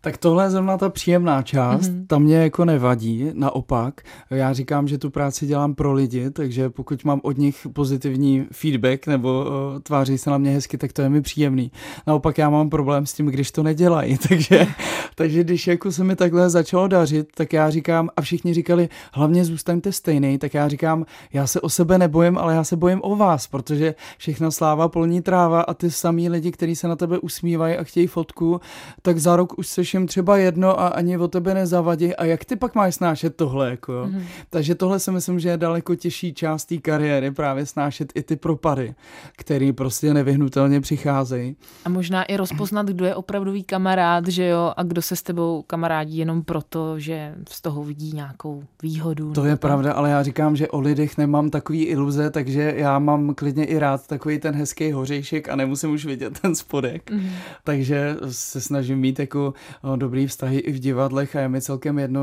Tak tohle je zrovna ta příjemná část, mm-hmm. ta mě jako nevadí, naopak. Já říkám, že tu práci dělám pro lidi, takže pokud mám od nich pozitivní feedback nebo uh, tváří se na mě hezky, tak to je mi příjemný. Naopak já mám problém s tím, když to nedělají, takže, takže když jako se mi takhle začalo dařit, tak já říkám, a všichni říkali, hlavně zůstaňte stejný, tak já říkám, já se o sebe nebojím, ale já se bojím o vás, protože všechna sláva polní tráva a ty samý lidi, kteří se na tebe usmívají a chtějí fotku, tak za rok už seš jim třeba jedno a ani o tebe nezavadí. A jak ty pak máš snášet tohle? Jako, jo? Mm-hmm. Takže tohle si myslím, že je daleko těžší část té kariéry, právě snášet i ty propady, které prostě nevyhnutelně přicházejí. A možná i rozpoznat, kdo je opravdový kamarád, že jo, a kdo se s tebou kamarádí jenom proto, že z toho vidí nějakou výhodu. To je to... pravda, ale já říkám, že o lidech nemám takový iluze, takže já mám klidně i rád takový ten hezký hořejšek a nemusím už vidět ten spodek. Mm-hmm. Takže se snažím mít jako dobrý vztahy i v divadlech a je mi celkem jedno,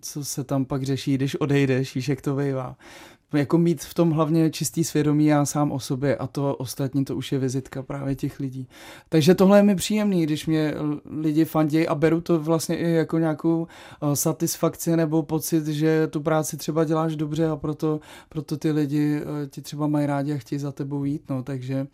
co se tam pak řeší, když odejdeš, víš, jak to bývá. Jako mít v tom hlavně čistý svědomí já sám o sobě a to ostatní to už je vizitka právě těch lidí. Takže tohle je mi příjemný, když mě lidi fandějí a beru to vlastně i jako nějakou satisfakci nebo pocit, že tu práci třeba děláš dobře a proto, proto ty lidi ti třeba mají rádi a chtějí za tebou jít, no, takže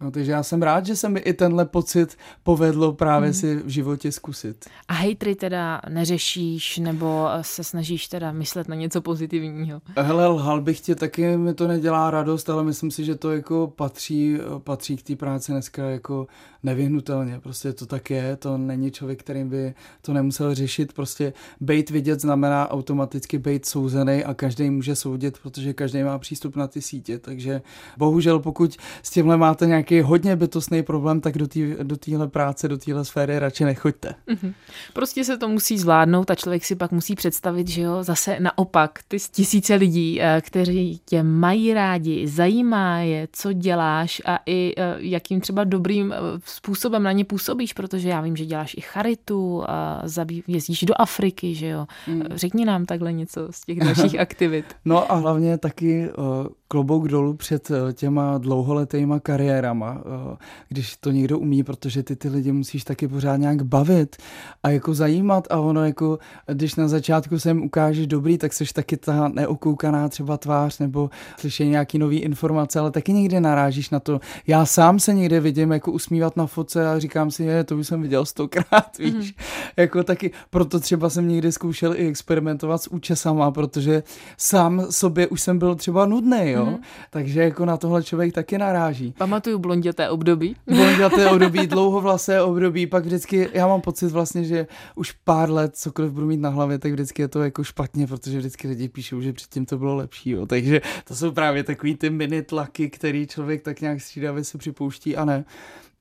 No, takže já jsem rád, že se mi i tenhle pocit povedlo právě hmm. si v životě zkusit. A hejtry teda neřešíš nebo se snažíš teda myslet na něco pozitivního? Hele, lhal bych tě, taky mi to nedělá radost, ale myslím si, že to jako patří, patří k té práci dneska jako nevyhnutelně. Prostě to tak je, to není člověk, který by to nemusel řešit. Prostě bejt vidět znamená automaticky bejt souzený a každý může soudit, protože každý má přístup na ty sítě. Takže bohužel, pokud s tímhle máte nějaký hodně bytostný problém, tak do, tý, do práce, do téhle sféry radši nechoďte. Mm-hmm. Prostě se to musí zvládnout a člověk si pak musí představit, že jo, zase naopak, ty tisíce lidí, eh, kteří tě mají rádi, zajímá je, co děláš a i eh, jakým třeba dobrým eh, způsobem na ně působíš, protože já vím, že děláš i charitu a zabý, jezdíš do Afriky, že jo. Mm. Řekni nám takhle něco z těch dalších aktivit. No a hlavně taky uh, klobouk dolů před uh, těma dlouholetýma kariérama, uh, když to někdo umí, protože ty ty lidi musíš taky pořád nějak bavit a jako zajímat a ono jako, když na začátku se jim ukážeš dobrý, tak seš taky ta neokoukaná třeba tvář nebo slyšej nějaký nový informace, ale taky někdy narážíš na to. Já sám se někde vidím jako usmívat na fotce a říkám si, je, to už jsem viděl stokrát, víš. Mm-hmm. Jako taky, proto třeba jsem někdy zkoušel i experimentovat s účesama, protože sám sobě už jsem byl třeba nudný, jo. Mm-hmm. Takže jako na tohle člověk taky naráží. Pamatuju blonděté období. Blonděté období, dlouhovlasé období, pak vždycky, já mám pocit vlastně, že už pár let cokoliv budu mít na hlavě, tak vždycky je to jako špatně, protože vždycky lidi píšou, že předtím to bylo lepší, jo. Takže to jsou právě takový ty mini tlaky, který člověk tak nějak střídavě se připouští a ne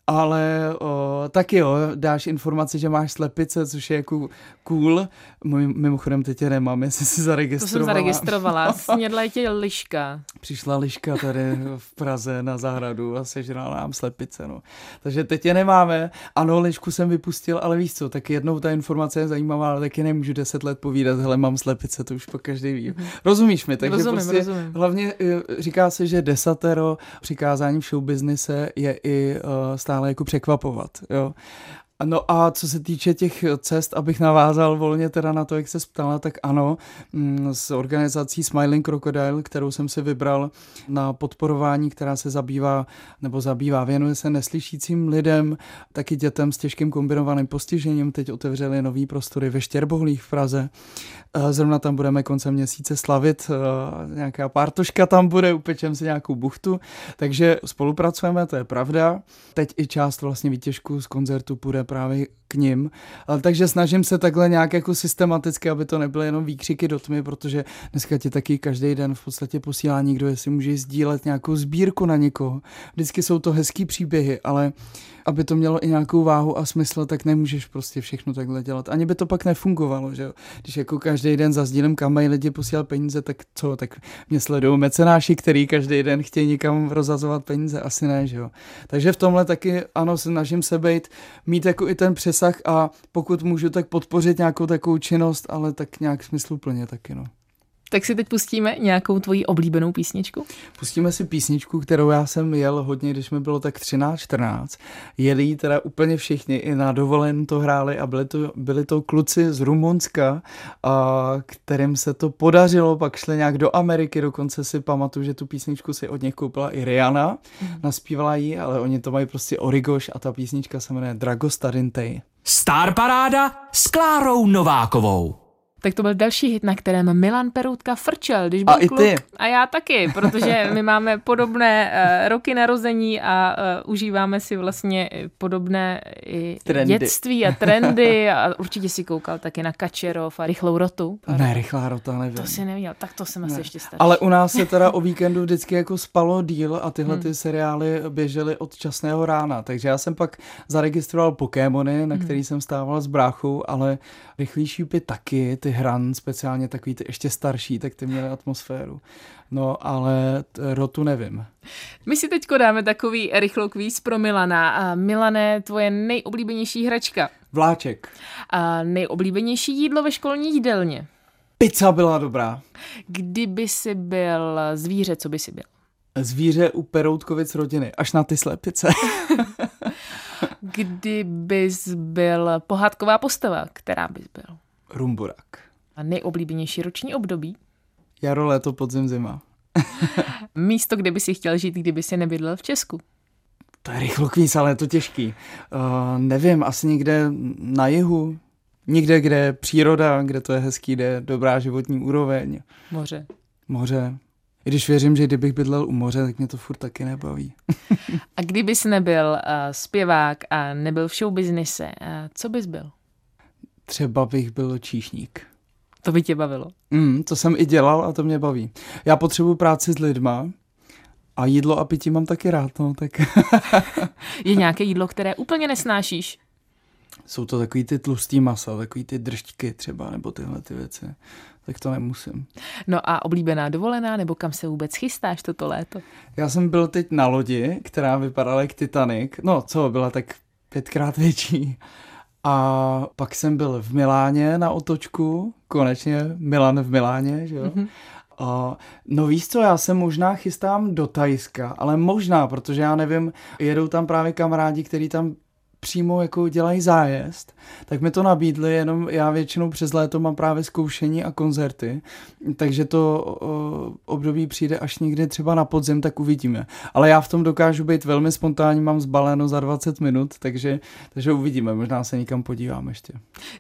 ale o, taky jo, dáš informaci, že máš slepice, což je jako cool. Mimochodem teď tě nemám, jestli jsi zaregistrovala. To jsem zaregistrovala, snědla tě liška. Přišla liška tady v Praze na zahradu a sežrala nám slepice, no. Takže teď je nemáme. Ano, lišku jsem vypustil, ale víš co, tak jednou ta informace je zajímavá, ale taky nemůžu deset let povídat, hele, mám slepice, to už po každý ví. Mm-hmm. Rozumíš mi? Takže rozumím, prostě rozumím. hlavně eh, říká se, že desatero přikázání v showbiznise je i uh, stále stále jako překvapovat, jo. No a co se týče těch cest, abych navázal volně teda na to, jak se ptala, tak ano, mm, s organizací Smiling Crocodile, kterou jsem si vybral na podporování, která se zabývá nebo zabývá, věnuje se neslyšícím lidem, taky dětem s těžkým kombinovaným postižením. Teď otevřeli nový prostory ve Štěrbohlích v Praze. Eh, zrovna tam budeme koncem měsíce slavit, eh, nějaká pártoška tam bude, upečem si nějakou buchtu, takže spolupracujeme, to je pravda. Teď i část vlastně výtěžku z koncertu půjde právě k ním. Takže snažím se takhle nějak jako systematicky, aby to nebyly jenom výkřiky do tmy, protože dneska ti taky každý den v podstatě posílá někdo, jestli může sdílet nějakou sbírku na někoho. Vždycky jsou to hezký příběhy, ale aby to mělo i nějakou váhu a smysl, tak nemůžeš prostě všechno takhle dělat. Ani by to pak nefungovalo, že jo. Když jako každý den zazdílem kam mají lidi posílat peníze, tak co, tak mě sledují mecenáši, který každý den chtějí někam rozazovat peníze, asi ne, že jo. Takže v tomhle taky, ano, snažím se být, mít jako i ten přesah a pokud můžu, tak podpořit nějakou takovou činnost, ale tak nějak smysluplně taky, no. Tak si teď pustíme nějakou tvoji oblíbenou písničku? Pustíme si písničku, kterou já jsem jel hodně, když mi bylo tak 13-14. Jeli teda úplně všichni, i na dovolen to hráli a byli to, byli to kluci z Rumunska, a kterým se to podařilo, pak šli nějak do Ameriky, dokonce si pamatuju, že tu písničku si od nich koupila i Rihanna, mm. naspívala ji, ale oni to mají prostě Origoš a ta písnička se jmenuje Dragostarintej. Star Paráda s Klárou Novákovou. Tak to byl další hit, na kterém Milan Peroutka frčel, když byl a kluk. I ty. A já taky, protože my máme podobné uh, roky narození a uh, užíváme si vlastně podobné i trendy. dětství a trendy a určitě si koukal taky na Kačerov a Rychlou rotu. Ne, Rychlá rota nevím. To si nevěděl, tak to jsem ne. asi ještě starší. Ale u nás se teda o víkendu vždycky jako spalo díl a tyhle hmm. ty seriály běžely od časného rána, takže já jsem pak zaregistroval Pokémony, na hmm. který jsem stával s bráchou, ale Rychlý šípy taky, ty hran, speciálně takový ty ještě starší, tak ty měly atmosféru. No, ale rotu nevím. My si teď dáme takový rychlokvíz pro Milana. A Milane, tvoje nejoblíbenější hračka? Vláček. A nejoblíbenější jídlo ve školní jídelně? Pizza byla dobrá. Kdyby si byl zvíře, co by si byl? Zvíře u Peroutkovic rodiny, až na ty slepice. Kdybys byl pohádková postava, která bys byl? Rumburak. A nejoblíbenější roční období? Jaro, léto, podzim, zima. Místo, kde by si chtěl žít, kdyby si nebydlel v Česku? To je rychlo kvíz, ale je to těžký. Uh, nevím, asi někde na jihu, někde, kde je příroda, kde to je hezký, kde je dobrá životní úroveň. Moře. Moře. I když věřím, že kdybych bydlel u moře, tak mě to furt taky nebaví. a kdybys nebyl uh, zpěvák a nebyl v showbiznise, uh, co bys byl? Třeba bych byl číšník. To by tě bavilo? Mm, to jsem i dělal a to mě baví. Já potřebuji práci s lidma a jídlo a pití mám taky rád, no, tak... Je nějaké jídlo, které úplně nesnášíš? Jsou to takový ty tlustý masa, takový ty držďky třeba, nebo tyhle ty věci. Tak to nemusím. No a oblíbená dovolená, nebo kam se vůbec chystáš toto léto? Já jsem byl teď na lodi, která vypadala jak Titanic. No, co, byla tak pětkrát větší. A pak jsem byl v Miláně na otočku, konečně Milan v Miláně, že jo. Mm-hmm. Uh, no víš co, já se možná chystám do Tajska, ale možná, protože já nevím, jedou tam právě kamarádi, kteří tam přímo jako dělají zájezd, tak mi to nabídli, jenom já většinou přes léto mám právě zkoušení a koncerty, takže to o, období přijde až někdy třeba na podzim, tak uvidíme. Ale já v tom dokážu být velmi spontánní, mám zbaleno za 20 minut, takže, takže uvidíme, možná se někam podívám ještě.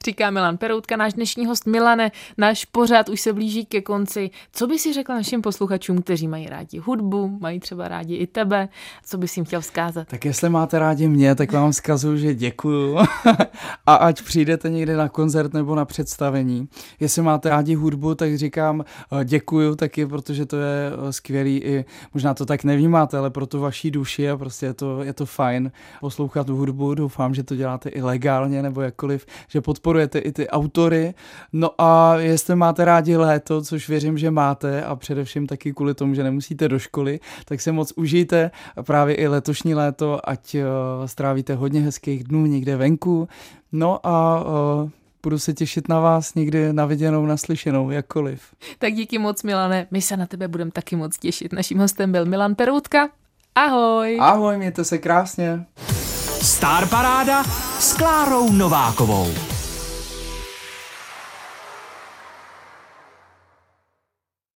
Říká Milan Peroutka, náš dnešní host Milane, náš pořád už se blíží ke konci. Co by si řekl našim posluchačům, kteří mají rádi hudbu, mají třeba rádi i tebe, co bys jim chtěl vzkázat? Tak jestli máte rádi mě, tak vám vzkazuju vzkazu, že děkuju a ať přijdete někde na koncert nebo na představení. Jestli máte rádi hudbu, tak říkám eh, děkuju taky, protože to je eh, skvělý i, možná to tak nevnímáte, ale pro tu vaší duši a prostě je to, je to fajn poslouchat hudbu. Doufám, že to děláte i legálně nebo jakkoliv, že podporujete i ty autory. No a jestli máte rádi léto, což věřím, že máte a především taky kvůli tomu, že nemusíte do školy, tak se moc užijte právě i letošní léto, ať eh, strávíte hodně hezky hezkých dnů někde venku. No a uh, budu se těšit na vás někdy na viděnou, naslyšenou, jakkoliv. Tak díky moc, Milane. My se na tebe budeme taky moc těšit. Naším hostem byl Milan Peroutka. Ahoj. Ahoj, mějte se krásně. Star Paráda s Klárou Novákovou.